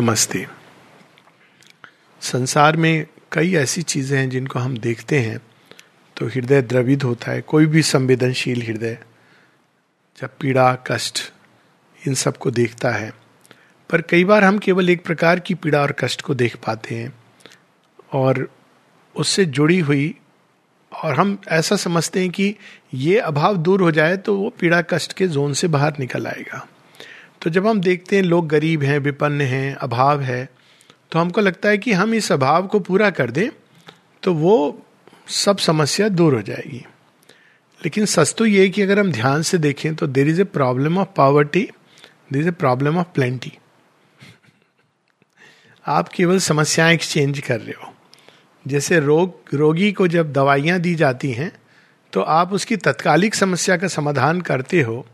नमस्ते। संसार में कई ऐसी चीज़ें हैं जिनको हम देखते हैं तो हृदय द्रवित होता है, कोई भी संवेदनशील हृदय, जब पीड़ा, कष्ट, इन सबको देखता है। पर कई बार हम केवल एक प्रकार की पीड़ा और कष्ट को देख पाते हैं, और उससे जुड़ी हुई, और हम ऐसा समझते हैं कि ये अभाव दूर हो जाए तो वो पीड़ा, कष्ट के जोन से बाहर निकल आएगा। तो जब हम देखते हैं लोग गरीब हैं, विपन्न हैं, अभाव है तो हमको लगता है कि हम इस अभाव को पूरा कर दें तो वो सब समस्या दूर हो जाएगी। लेकिन सच तो ये कि अगर हम ध्यान से देखें तो there is a problem of poverty there is a problem of plenty आप केवल समस्याएँ एक्सचेंज कर रहे हो। जैसे रोग, रोगी को जब दवाइयाँ दी जाती हैं तो आप उसकी तत्कालिक समस्या का समाधान करते हो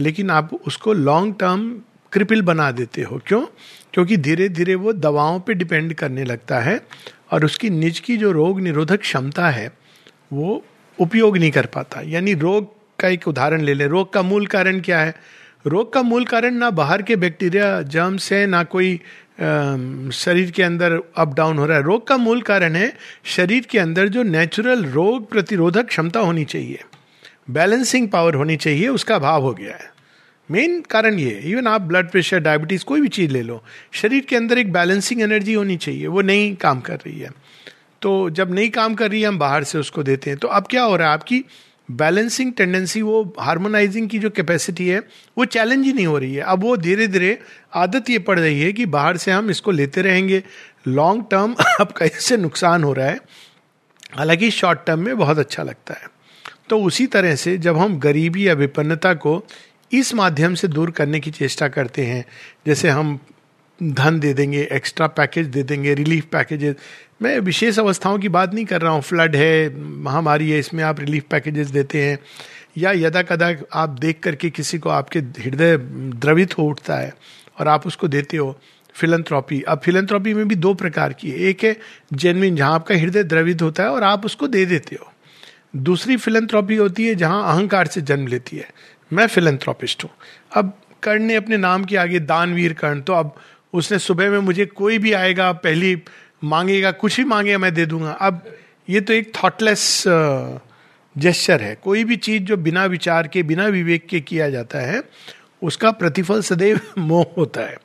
लेकिन आप उसको लॉन्ग टर्म क्रिपिल बना देते हो। क्यों? क्योंकि धीरे धीरे वो दवाओं पे डिपेंड करने लगता है और उसकी निज की जो रोग निरोधक क्षमता है, वो उपयोग नहीं कर पाता। यानी रोग का एक उदाहरण ले ले। रोग का मूल कारण क्या है? रोग का मूल कारण ना बाहर के बैक्टीरिया जर्म्स है, ना कोई शरीर के अंदर अप डाउन हो रहा है। रोग का मूल कारण है शरीर के अंदर जो नेचुरल रोग प्रतिरोधक क्षमता होनी चाहिए। बैलेंसिंग पावर होनी चाहिए, उसका अभाव हो गया है। मेन कारण ये इवन आप ब्लड प्रेशर डायबिटीज़ कोई भी चीज़ ले लो, शरीर के अंदर एक बैलेंसिंग एनर्जी होनी चाहिए, वो नहीं काम कर रही है। तो जब नहीं काम कर रही है, हम बाहर से उसको देते हैं। तो अब क्या हो रहा है, आपकी बैलेंसिंग टेंडेंसी वो हार्मोनाइजिंग की जो कैपेसिटी है, वो चैलेंज ही नहीं हो रही है। अब वो धीरे धीरे आदत ये पड़ रही है कि बाहर से हम इसको लेते रहेंगे। लॉन्ग टर्म आपका इससे नुकसान हो रहा है। हालाँकि शॉर्ट टर्म में बहुत अच्छा लगता है। तो उसी तरह से जब हम गरीबी या विपन्नता को इस माध्यम से दूर करने की चेष्टा करते हैं, जैसे हम धन दे देंगे एक्स्ट्रा पैकेज दे देंगे रिलीफ पैकेजेस मैं विशेष अवस्थाओं की बात नहीं कर रहा हूँ। फ्लड है, महामारी है, इसमें आप रिलीफ पैकेजेस देते हैं, या यदा कदा आप देख करके किसी को आपके हृदय द्रवित हो उठता है और आप उसको देते हो फिलंथ्रॉपी अब फिलंथ्रॉपी में भी दो प्रकार की है। एक है जेनविन जहाँ आपका हृदय द्रवित होता है और आप उसको दे देते हो। दूसरी फिलंथ्रॉपी होती है जहाँ अहंकार से जन्म लेती है। मैं फिलंथ्रॉपिस्ट हूँ। अब कर्ण ने अपने नाम के आगे दानवीर कर्ण तो अब उसने सुबह में मुझे कोई भी आएगा, पहली मांगेगा, कुछ भी मांगेगा मैं दे दूँगा। अब ये तो एक थॉटलेस जेस्चर है। कोई भी चीज़ जो बिना विचार के, बिना विवेक के किया जाता है, उसका प्रतिफल सदैव मोह होता है।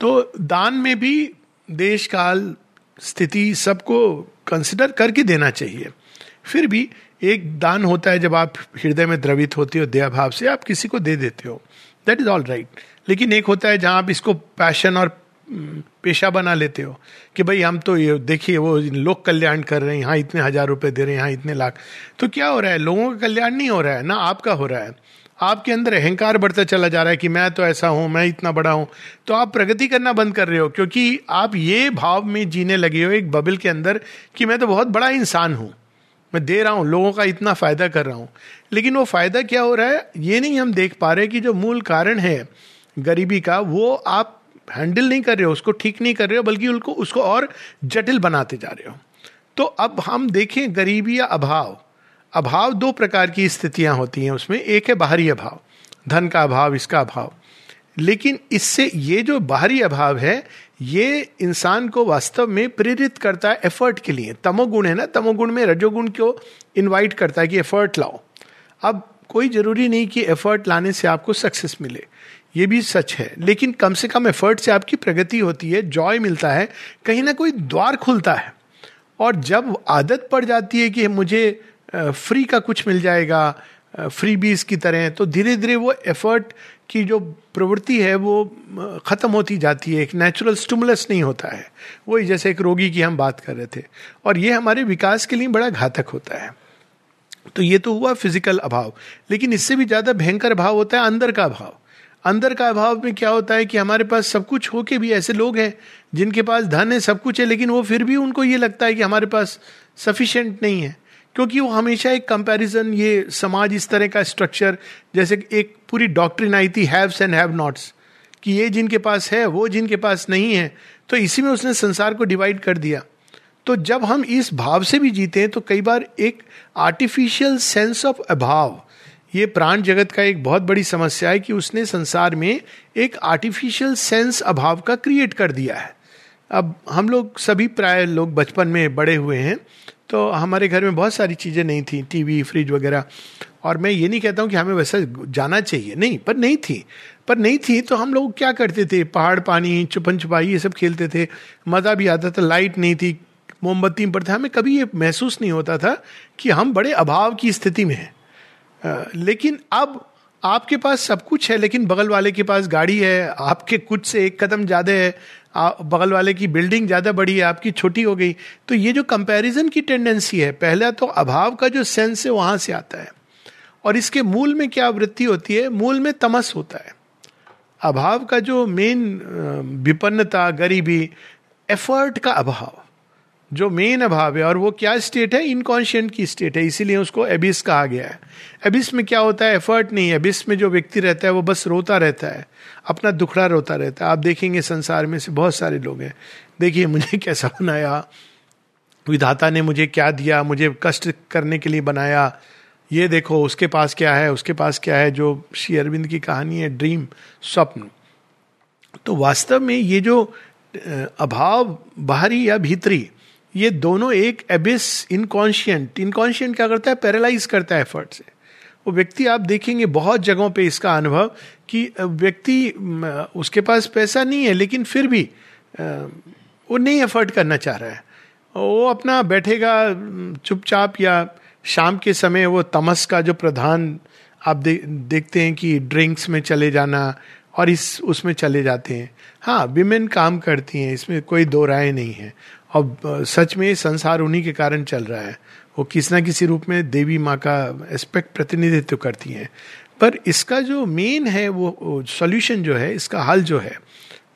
तो दान में भी देश, काल, स्थिति सबको कंसिडर करके देना चाहिए। फिर भी एक दान होता है जब आप हृदय में द्रवित होते हो दया भाव से, आप किसी को दे देते हो। दैट इज़ ऑल राइट लेकिन एक होता है जहाँ आप इसको पैशन और पेशा बना लेते हो, कि भाई हम तो ये देखिए, वो लोक कल्याण कर रहे हैं, यहाँ इतने हज़ार रुपए दे रहे हैं, यहाँ इतने लाख। तो क्या हो रहा है? लोगों का कल्याण नहीं हो रहा है, ना आपका हो रहा है। आपके अंदर अहंकार बढ़ता चला जा रहा है कि मैं तो ऐसा हूँ, मैं इतना बड़ा हूँ। तो आप प्रगति करना बंद कर रहे हो, क्योंकि आप ये भाव में जीने लगे हो एक बबल के अंदर कि मैं तो बहुत बड़ा इंसान हूँ। मैं दे रहा हूँ, लोगों का इतना फ़ायदा कर रहा हूँ। लेकिन वो फ़ायदा क्या हो रहा है? ये नहीं हम देख पा रहे कि जो मूल कारण है गरीबी का, वो आप हैंडल नहीं कर रहे हो, उसको ठीक नहीं कर रहे हो, बल्कि उनको, उसको और जटिल बनाते जा रहे हो। तो अब हम देखें गरीबी या अभाव। अभाव दो प्रकार की स्थितियाँ होती हैं उसमें। एक है बाहरी अभाव, धन का अभाव, इसका अभाव। लेकिन इससे ये जो बाहरी अभाव है, ये इंसान को वास्तव में प्रेरित करता है एफर्ट के लिए। तमोगुण है ना? तमोगुण में रजोगुण को इनवाइट करता है कि एफर्ट लाओ। अब कोई ज़रूरी नहीं कि एफर्ट लाने से आपको सक्सेस मिले। ये भी सच है। लेकिन कम से कम एफर्ट से आपकी प्रगति होती है जॉय मिलता है। कहीं ना कोई द्वार खुलता है। और जब आदत पड़ जाती है कि मुझे फ्री का कुछ मिल जाएगा फ्री बीज की तरह हैं तो धीरे धीरे वो एफर्ट की जो प्रवृत्ति है, वो खत्म होती जाती है। एक नेचुरल स्टमुलस नहीं होता है। वही जैसे एक रोगी की हम बात कर रहे थे। और ये हमारे विकास के लिए बड़ा घातक होता है। तो ये तो हुआ फ़िज़िकल अभाव। लेकिन इससे भी ज़्यादा भयंकर अभाव होता है अंदर का अभाव। अंदर का अभाव में क्या होता है कि हमारे पास सब कुछ हो के भी ऐसे लोग हैं, जिनके पास धन है, सब कुछ है, लेकिन वो फिर भी उनको ये लगता है कि हमारे पास सफिशेंट नहीं है। क्योंकि वो हमेशा एक कंपैरिजन ये समाज इस तरह का स्ट्रक्चर जैसे एक पूरी डॉक्ट्रिन आई थी हैव्स एंड हैव नॉट्स कि ये जिनके पास है, वो जिनके पास नहीं है तो इसी में उसने संसार को डिवाइड कर दिया। तो जब हम इस भाव से भी जीते हैं तो कई बार एक आर्टिफिशियल सेंस ऑफ़ अभाव, ये प्राण जगत का एक बहुत बड़ी समस्या है कि उसने संसार में एक आर्टिफिशियल सेंस अभाव का क्रिएट कर दिया है। अब हम लोग सभी प्राय लोग बचपन में बड़े हुए हैं तो हमारे घर में बहुत सारी चीज़ें नहीं थी, टीवी, फ्रिज वगैरह। और मैं ये नहीं कहता हूँ कि हमें वैसा जाना चाहिए। नहीं, पर नहीं थी। पर नहीं थी तो हम लोग क्या करते थे? पहाड़ पानी, छुपन छुपाई, ये सब खेलते थे। मज़ा भी आता था, लाइट नहीं थी, मोमबत्ती पर था। हमें कभी ये महसूस नहीं होता था कि हम बड़े अभाव की स्थिति में हैं। लेकिन अब आपके पास सब कुछ है, लेकिन बगल वाले के पास गाड़ी है, आपके कुछ से एक कदम ज़्यादा है बगल वाले की बिल्डिंग ज़्यादा बड़ी है, आपकी छोटी हो गई। तो ये जो कंपैरिजन की टेंडेंसी है, पहला तो अभाव का जो सेंस है, वहाँ से आता है। और इसके मूल में क्या वृत्ति होती है? मूल में तमस होता है। अभाव का जो मेन विपन्नता, गरीबी एफर्ट का अभाव। जो मेन अभाव है, और वो क्या स्टेट है? इनकॉन्शियंट की स्टेट है, इसीलिए उसको एबिस कहा गया है। एबिस में क्या होता है? एफर्ट नहीं है। एबिस में जो व्यक्ति रहता है, वो बस रोता रहता है। अपना दुखड़ा रोता रहता है। आप देखेंगे संसार में से बहुत सारे लोग हैं। देखिए, मुझे कैसा बनाया। विधाता ने मुझे क्या दिया? मुझे कष्ट करने के लिए बनाया। ये देखो, उसके पास क्या है? उसके पास क्या है? जो श्री अरविंद की कहानी है ड्रीम स्वप्न। तो वास्तव में ये जो अभाव बाहरी या भीतरी ये दोनों एक एबिस इनकॉन्शियंट इनकॉन्शियंट क्या करता है? पैरालाइज करता है एफर्ट से। वो व्यक्ति आप देखेंगे बहुत जगहों पे इसका अनुभव कि व्यक्ति उसके पास पैसा नहीं है लेकिन फिर भी वो नहीं एफर्ट करना चाह रहा है। वो अपना बैठेगा चुपचाप या शाम के समय वो तमस का जो प्रधान आप दे, देखते हैं कि ड्रिंक्स में चले जाना और इस उसमें चले जाते हैं। हाँ विमेन काम करती हैं इसमें कोई दो राय नहीं है। और सच में संसार उन्हीं के कारण चल रहा है। वो किसी ना किसी रूप में देवी माँ का एस्पेक्ट प्रतिनिधित्व करती हैं। पर इसका जो मेन है वो सॉल्यूशन जो है इसका हल जो है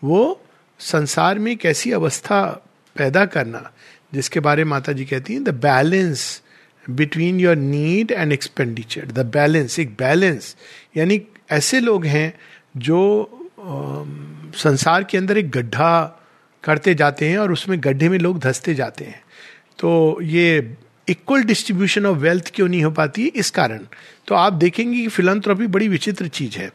वो संसार में एक ऐसी अवस्था पैदा करना जिसके बारे में माता जी कहती हैं the balance between your need and expenditure the balance एक बैलेंस यानी ऐसे लोग हैं जो आ, संसार के अंदर एक गड्ढा करते जाते हैं और उसमें गड्ढे में लोग धसते जाते हैं। तो ये इक्वल डिस्ट्रीब्यूशन ऑफ़ वेल्थ क्यों नहीं हो पाती है? इस कारण। तो आप देखेंगे कि फिलंथ्रॉपी बड़ी विचित्र चीज़ है।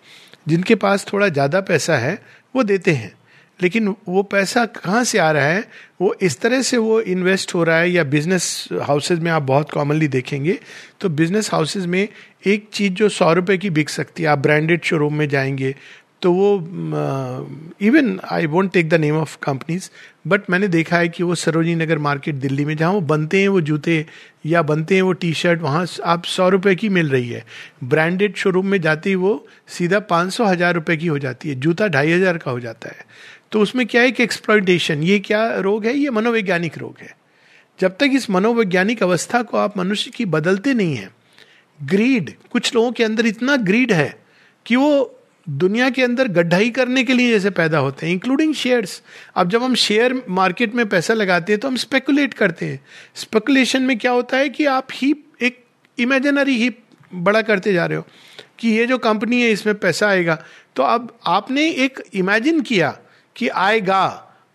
जिनके पास थोड़ा ज़्यादा पैसा है, वो देते हैं। लेकिन वो पैसा कहाँ से आ रहा है? वो इस तरह से वो इन्वेस्ट हो रहा है या बिज़नेस हाउसेज में आप बहुत कॉमनली देखेंगे तो बिज़नेस हाउसेज में एक चीज़ जो सौ रुपए की बिक सकती है। आप ब्रांडेड शोरूम में जाएँगे तो वो even I won't take the name of companies but मैंने देखा है कि वो सरोजनी नगर मार्केट दिल्ली में, जहाँ वो बनते हैं वो जूते या बनते हैं वो टी शर्ट वहाँ आप सौ रुपये की मिल रही है। ब्रांडेड शोरूम में जाते ही वो सीधा पाँच सौ, हज़ार रुपये की हो जाती है। जूता ढाई हज़ार का हो जाता है। तो उसमें क्या है कि एक्सप्लॉइटेशन ये क्या रोग है? ये मनोवैज्ञानिक रोग है। जब तक इस मनोवैज्ञानिक अवस्था को आप मनुष्य की बदलते नहीं है ग्रीड कुछ लोगों के अंदर इतना ग्रीड है कि वो दुनिया के अंदर गड्ढाई करने के लिए जैसे पैदा होते हैं इंक्लूडिंग शेयर्स अब जब हम शेयर मार्केट में पैसा लगाते हैं तो हम स्पेकुलेट करते हैं। स्पेकुलेशन में क्या होता है कि आप ही एक इमेजिनरी ही बड़ा करते जा रहे हो कि ये जो कंपनी है, इसमें पैसा आएगा। तो अब आपने एक इमेजिन किया कि आएगा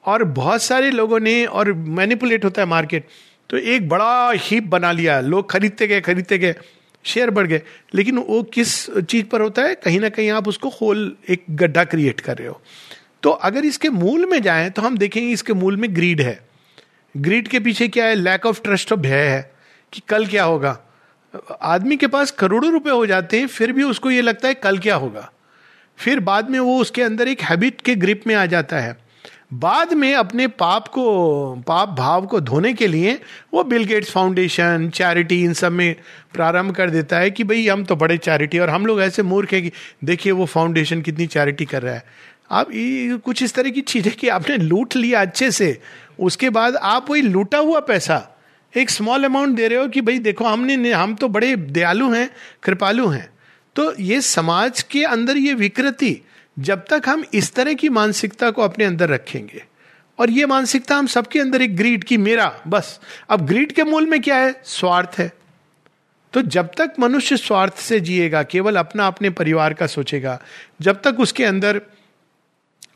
और बहुत सारे लोगों ने और मैनिपुलेट होता है मार्केट तो एक बड़ा हीप बना लिया, लोग खरीदते गए खरीदते गए। शेयर बढ़ गए। लेकिन वो किस चीज़ पर होता है? कहीं ना कहीं आप उसको होल एक गड्ढा क्रिएट कर रहे हो। तो अगर इसके मूल में जाएँ तो हम देखेंगे इसके मूल में ग्रीड है। ग्रीड के पीछे क्या है? लैक ऑफ़ ट्रस्ट और भय है कि कल क्या होगा। आदमी के पास करोड़ों रुपए हो जाते हैं, फिर भी उसको ये लगता है कल क्या होगा। फिर बाद में वो उसके अंदर एक हैबिट के ग्रिप में आ जाता है। बाद में अपने पाप को, पाप भाव को धोने के लिए वो बिल गेट्स फाउंडेशन चैरिटी इन सब में प्रारंभ कर देता है कि भाई हम तो बड़े चैरिटी और हम लोग ऐसे मूर्ख है कि देखिए वो फाउंडेशन कितनी चैरिटी कर रहा है। आप कुछ इस तरह की चीज़ें कि आपने लूट लिया अच्छे से, उसके बाद आप वही लूटा हुआ पैसा, एक स्मॉल अमाउंट दे रहे हो कि भाई देखो हमने, हम तो बड़े दयालु हैं, कृपालु हैं। तो ये समाज के अंदर ये विकृति जब तक हम इस तरह की मानसिकता को अपने अंदर रखेंगे, और ये मानसिकता हम सबके अंदर एक ग्रीड की, मेरा, बस। अब ग्रीड के मूल में क्या है? स्वार्थ है। तो जब तक मनुष्य स्वार्थ से जिएगा, केवल अपना अपने परिवार का सोचेगा, जब तक उसके अंदर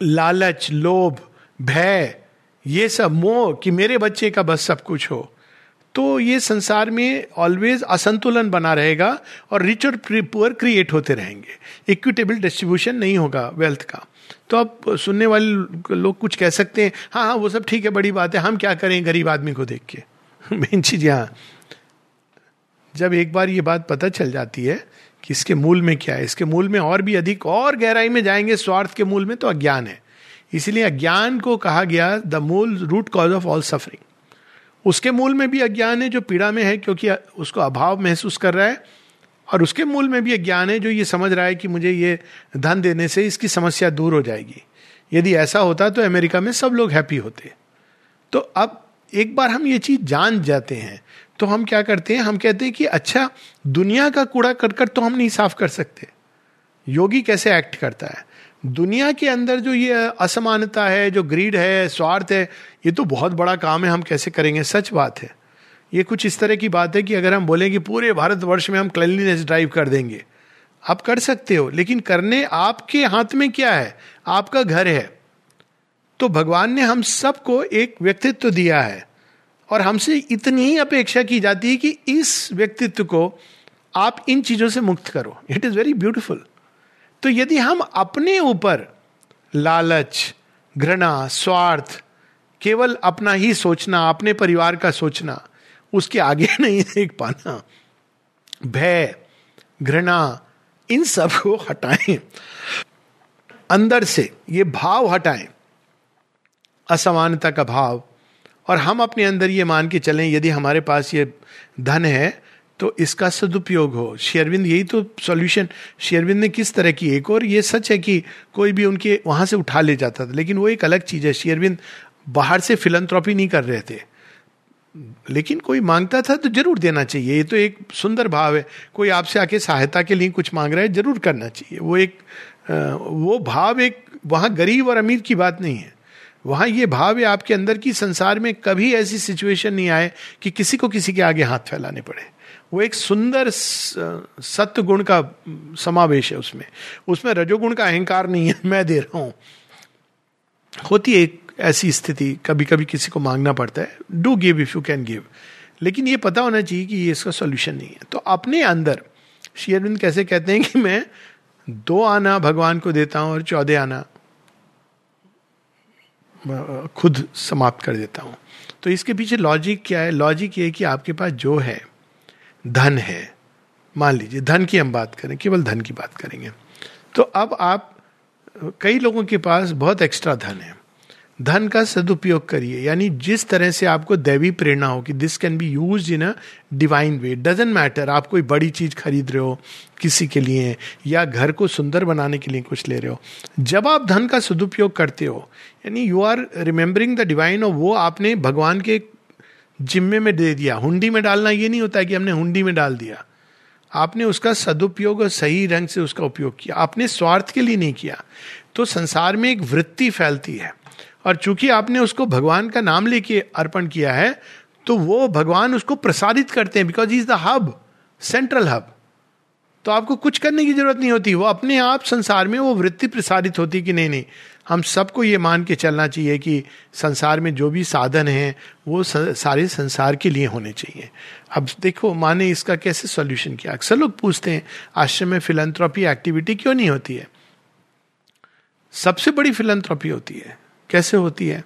लालच, लोभ, भय, ये सब, मोह कि मेरे बच्चे का बस सब कुछ हो तो ये संसार में ऑलवेज असंतुलन बना रहेगा और रिच और पुअर क्रिएट होते रहेंगे। इक्विटेबल डिस्ट्रीब्यूशन नहीं होगा वेल्थ का। तो अब सुनने वाले लोग कुछ कह सकते हैं हाँ हाँ वो सब ठीक है, बड़ी बात है, हम क्या करें गरीब आदमी को देख के? मेन चीज़ यहाँ। जब एक बार ये बात पता चल जाती है कि इसके मूल में क्या है, इसके मूल में और भी अधिक और गहराई में जाएँगे, स्वार्थ के मूल में तो अज्ञान है। इसलिए अज्ञान को कहा गया द मूल root cause of all suffering उसके मूल में भी अज्ञान है जो पीड़ा में है, क्योंकि उसको अभाव महसूस कर रहा है। और उसके मूल में भी अज्ञान है जो ये समझ रहा है कि मुझे ये धन देने से इसकी समस्या दूर हो जाएगी। यदि ऐसा होता तो अमेरिका में सब लोग हैप्पी होते। तो अब एक बार हम ये चीज़ जान जाते हैं तो हम क्या करते हैं? हम कहते हैं कि अच्छा दुनिया का कूड़ा करकट तो हम नहीं साफ़ कर सकते। योगी कैसे एक्ट करता है? दुनिया के अंदर जो ये असमानता है, जो ग्रीड है, स्वार्थ है, ये तो बहुत बड़ा काम है, हम कैसे करेंगे? सच बात है। ये कुछ इस तरह की बात है कि अगर हम बोलें कि पूरे भारतवर्ष में हम क्लिनलीनेस ड्राइव कर देंगे, आप कर सकते हो, लेकिन करने आपके हाथ में क्या है? आपका घर है। तो भगवान ने हम सबको एक व्यक्तित्व दिया है, और हमसे इतनी ही अपेक्षा की जाती है कि इस व्यक्तित्व को आप इन चीज़ों से मुक्त करो। इट इज़ वेरी ब्यूटिफुल तो यदि हम अपने ऊपर लालच, घृणा, स्वार्थ, केवल अपना ही सोचना, अपने परिवार का सोचना, उसके आगे नहीं देख पाना, भय, घृणा, इन सबको हटाएँ। अंदर से ये भाव हटाएँ। असमानता का भाव। और हम अपने अंदर ये मान के चलें, यदि हमारे पास ये धन है तो इसका सदुपयोग हो। शेयरविंद यही तो सॉल्यूशन शेयरविंद ने किस तरह की, एक और ये सच है कि कोई भी उनके वहाँ से उठा ले जाता था, लेकिन वो एक अलग चीज़ है। शेयरविंद बाहर से फिलंथ्रॉपी नहीं कर रहे थे। लेकिन कोई माँगता था तो ज़रूर देना चाहिए। ये तो एक सुंदर भाव है। कोई आपसे आके सहायता के लिए कुछ मांग रहा है, ज़रूर करना चाहिए। वो एक वो भाव एक, वहाँ गरीब और अमीर की बात नहीं है। वहाँ ये भाव है, आपके अंदर की संसार में कभी ऐसी सिचुएशन नहीं आए कि किसी को किसी के आगे हाथ फैलाने पड़े। वो एक सुंदर सत्य गुण का समावेश है उसमें। उसमें रजोगुण का अहंकार नहीं है, मैं दे रहा हूँ। होती है एक ऐसी स्थिति कभी कभी किसी को मांगना पड़ता है do give if you can give लेकिन ये पता होना चाहिए कि ये इसका सोल्यूशन नहीं है। तो अपने अंदर, श्री अरविंद कैसे कहते हैं कि मैं दो आना भगवान को देता हूँ और चौदह आना खुद समाप्त कर देता हूँ। तो इसके पीछे लॉजिक क्या है? लॉजिक ये कि आपके पास जो है धन है। मान लीजिए, धन की हम बात करें, केवल धन की बात करेंगे। तो अब आप, कई लोगों के पास बहुत एक्स्ट्रा धन है। धन का सदुपयोग करिए। यानी जिस तरह से आपको दैवी प्रेरणा हो कि this can be use in a divine way doesn't matter आप कोई बड़ी चीज़ खरीद रहे हो किसी के लिए या घर को सुंदर बनाने के लिए कुछ ले रहे हो। जब आप धन का सदुपयोग करते हो, यानी you are remembering the divine और वो आपने भगवान के जिम्मे में दे दिया। हुंडी में डालना ये नहीं होता है कि हमने हुंडी में डाल दिया। आपने उसका सदुपयोग और सही रंग से उसका उपयोग किया। आपने स्वार्थ के लिए नहीं किया। तो संसार में एक वृत्ति फैलती है। और चूँकि आपने उसको भगवान का नाम लेके अर्पण किया है तो वो भगवान उसको प्रसारित करते हैं। Because is the hub central hub तो आपको कुछ करने की ज़रूरत नहीं होती। वो अपने आप संसार में वो वृत्ति प्रसारित होती कि नहीं नहीं। हम सबको ये मान के चलना चाहिए कि संसार में जो भी साधन हैं, वो सारे संसार के लिए होने चाहिए। अब देखो माँ ने इसका कैसे सॉल्यूशन किया? अक्सर लोग पूछते हैं, आश्रम में फिलंथ्रॉपी एक्टिविटी क्यों नहीं होती है? सबसे बड़ी फिलंथ्रॉपी होती है। कैसे होती है?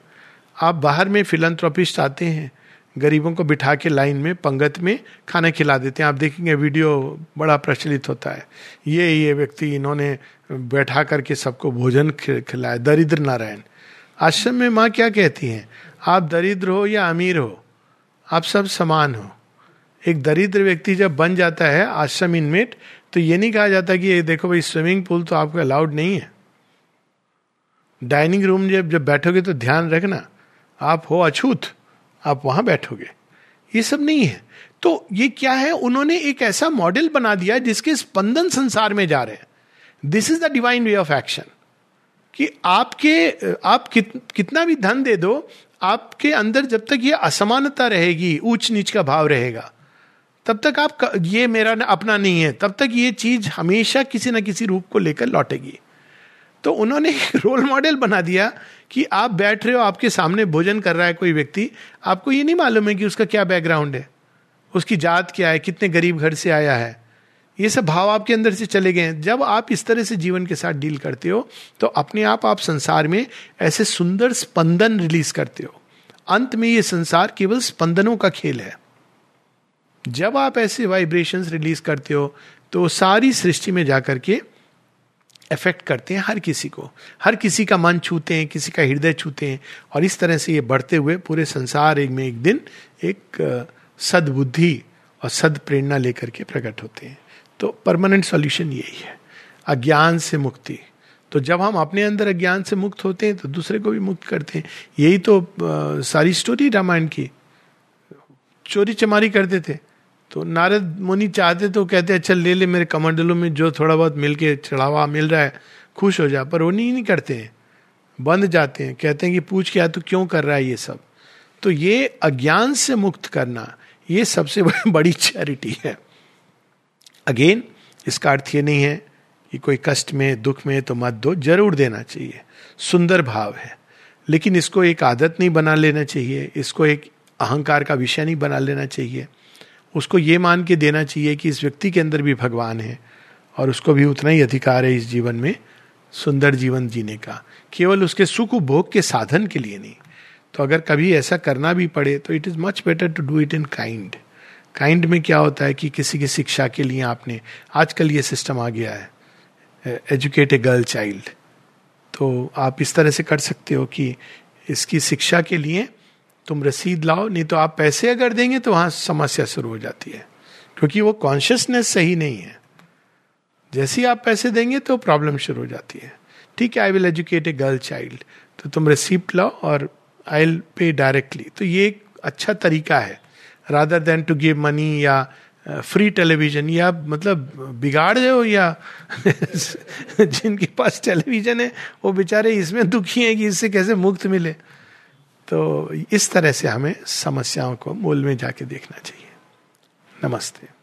आप बाहर में फिलंथ्रोपिस्ट आते हैं गरीबों को बिठा के लाइन में, पंगत में खाना खिला देते हैं। आप देखेंगे, वीडियो बड़ा प्रचलित होता है। ये ये व्यक्ति इन्होंने बैठा करके सबको भोजन खिलाया। दरिद्र नारायण। आश्रम में माँ क्या कहती हैं? आप दरिद्र हो या अमीर हो? आप सब समान हो। एक दरिद्र व्यक्ति जब बन जाता है, आश्रम इनमेट तो ये नहीं कहा जाता कि, ये देखो भाई स्विमिंग पूल तो आपको अलाउड नहीं है। डाइनिंग रूम जब जब बैठोगे तो ध्यान रखना। आप हो अछूत। आप वहाँ बैठोगे। ये सब नहीं है। तो ये क्या है? उन्होंने एक ऐसा मॉडल बना दिया जिसके स्पंदन संसार में जा रहे हैं। This is the divine way of action कि आपके आप कित, कितना भी धन दे दो आपके अंदर जब तक ये असमानता रहेगी ऊंच नीच का भाव रहेगा तब तक आप ये मेरा अपना नहीं है। तब तक ये चीज़ हमेशा किसी ना किसी रूप को लेकर लौटेगी। तो उन्होंने एक रोल मॉडल बना दिया कि आप बैठ रहे हो, आपके सामने भोजन कर रहा है कोई व्यक्ति। आपको ये नहीं मालूम है कि उसका क्या बैकग्राउंड है, उसकी जात क्या है, कितने गरीब घर से आया है। ये सब भाव आपके अंदर से चले गए हैं। जब आप इस तरह से जीवन के साथ डील करते हो तो अपने आप आप संसार में ऐसे सुंदर स्पंदन रिलीज़ करते हो। अंत में ये संसार केवल स्पंदनों का खेल है। जब आप ऐसे वाइब्रेशंस रिलीज़ करते हो तो सारी सृष्टि में जाकर के इफ़ेक्ट करते हैं हर किसी को। हर किसी का मन छूते हैं, किसी का हृदय छूते हैं और इस तरह से ये बढ़ते हुए पूरे संसार एक में एक दिन एक सदबुद्धि और सद प्रेरणा लेकर के प्रकट होते हैं। तो परमानेंट सॉल्यूशन यही है। अज्ञान से मुक्ति। तो जब हम अपने अंदर अज्ञान से मुक्त होते हैं तो दूसरे को भी मुक्त करते हैं। यही तो सारी स्टोरी रामायण की। चोरी चमारी करते थे तो नारद मुनि चाहते तो कहते अच्छा ले ले मेरे कमंडलों में जो थोड़ा बहुत मिल के चढ़ावा मिल रहा है खुश हो जा। पर वो नहीं, नहीं करते हैं। बंद जाते हैं। कहते हैं कि पूछ क्या तो क्यों कर रहा है ये सब? तो ये अज्ञान से मुक्त करना ये सबसे बड़ी चैरिटी है। अगेन इसका अर्थ ये नहीं है कि कोई कष्ट में दुख में तो मत दो ज़रूर देना चाहिए। सुंदर भाव है। लेकिन इसको एक आदत नहीं बना लेना चाहिए इसको एक अहंकार का विषय नहीं बना लेना चाहिए। उसको ये मान के देना चाहिए कि इस व्यक्ति के अंदर भी भगवान है और उसको भी उतना ही अधिकार है इस जीवन में सुंदर जीवन जीने का। केवल उसके सुख उपभोग के साधन के लिए नहीं। तो अगर कभी ऐसा करना भी पड़े तो it is much better to do it in kind kind में क्या होता है कि किसी की शिक्षा के लिए आपने, आजकल ये सिस्टम आ गया है एजुकेट ए गर्ल चाइल्ड तो आप इस तरह से कर सकते हो कि इसकी शिक्षा के लिए तुम रसीद लाओ, नहीं तो आप पैसे अगर देंगे तो वहाँ समस्या शुरू हो जाती है। क्योंकि वो कॉन्शियसनेस सही नहीं है। जैसे ही आप पैसे देंगे तो प्रॉब्लम शुरू हो जाती है। ठीक है I will educate a girl child तो तुम रिसिप्ट लाओ और आई विल पे डायरेक्टली तो ये एक अच्छा तरीका है। Rather than to give money या फ्री टेलीविज़न या मतलब बिगाड़ दो या जिनके पास टेलीविज़न है, वो बेचारे इसमें दुखी हैं कि इससे कैसे मुक्त मिले। तो इस तरह से हमें समस्याओं को मूल में जाके देखना चाहिए। नमस्ते।